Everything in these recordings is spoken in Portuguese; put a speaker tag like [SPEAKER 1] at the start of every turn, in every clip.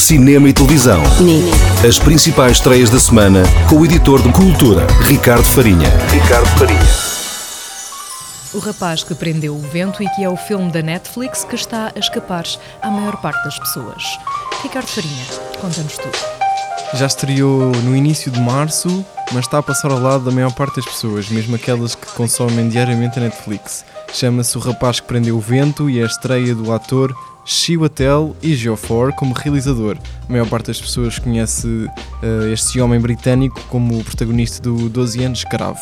[SPEAKER 1] cinema e televisão.
[SPEAKER 2] Nick.
[SPEAKER 1] As principais estreias da semana com o editor de cultura, Ricardo Farinha. Ricardo Farinha.
[SPEAKER 3] O rapaz que prendeu o vento e que é o filme da Netflix que está a escapar à maior parte das pessoas. Ricardo Farinha, conta-nos tudo.
[SPEAKER 4] Já estreou no início de março, mas está a passar ao lado da maior parte das pessoas, mesmo aquelas que consomem diariamente a Netflix. Chama-se O Rapaz que Prendeu o Vento e é a estreia do ator Chiwetel Ejiofor como realizador. A maior parte das pessoas conhece uh, este homem britânico como o protagonista do 12 anos escravo.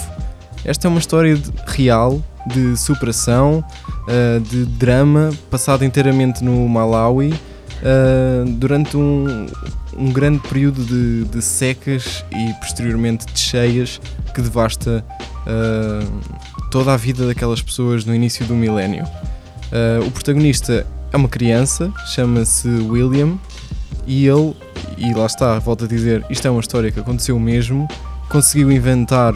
[SPEAKER 4] Esta é uma história de, real de superação, uh, de drama, passada inteiramente no Malawi uh, durante um, um grande período de, de, secas e posteriormente de cheias que devasta toda a vida daquelas pessoas no início do milénio. o protagonista é uma criança, chama-se William, e ele, e lá está, volto a dizer, isto é uma história que aconteceu mesmo, conseguiu inventar,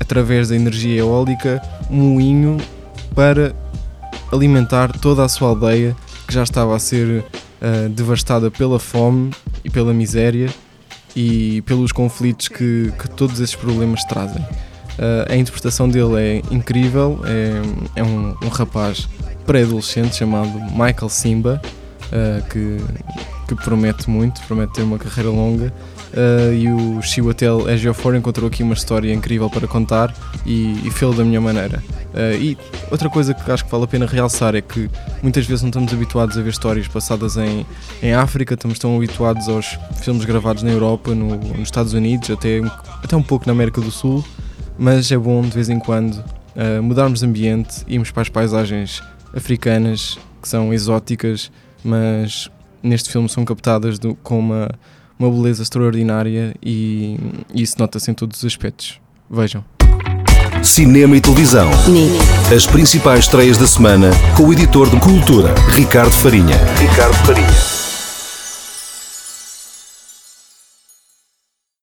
[SPEAKER 4] através da energia eólica, um moinho para alimentar toda a sua aldeia que já estava a ser uh, devastada pela fome pela miséria e pelos conflitos que, que todos esses problemas trazem. Uh, a interpretação dele é incrível, é, é um, um rapaz pré-adolescente chamado Michael Simba, uh, que, que promete muito, promete ter uma carreira longa. Uh, e o Chiwetel Ejiofor encontrou aqui uma história incrível para contar e, e fê-lo da minha maneira. Uh, e outra coisa que acho que vale a pena realçar é que muitas vezes não estamos habituados a ver histórias passadas em, em África, estamos tão habituados aos filmes gravados na Europa, no, nos Estados Unidos, até, até um pouco na América do Sul, mas é bom de vez em quando uh, mudarmos de ambiente, irmos para as paisagens africanas que são exóticas, mas neste filme são captadas do, com uma, uma beleza extraordinária e, e isso nota-se em todos os aspectos. Vejam.
[SPEAKER 1] Cinema e televisão. As principais estreias da semana com o editor de cultura, Ricardo Farinha. Ricardo Farinha.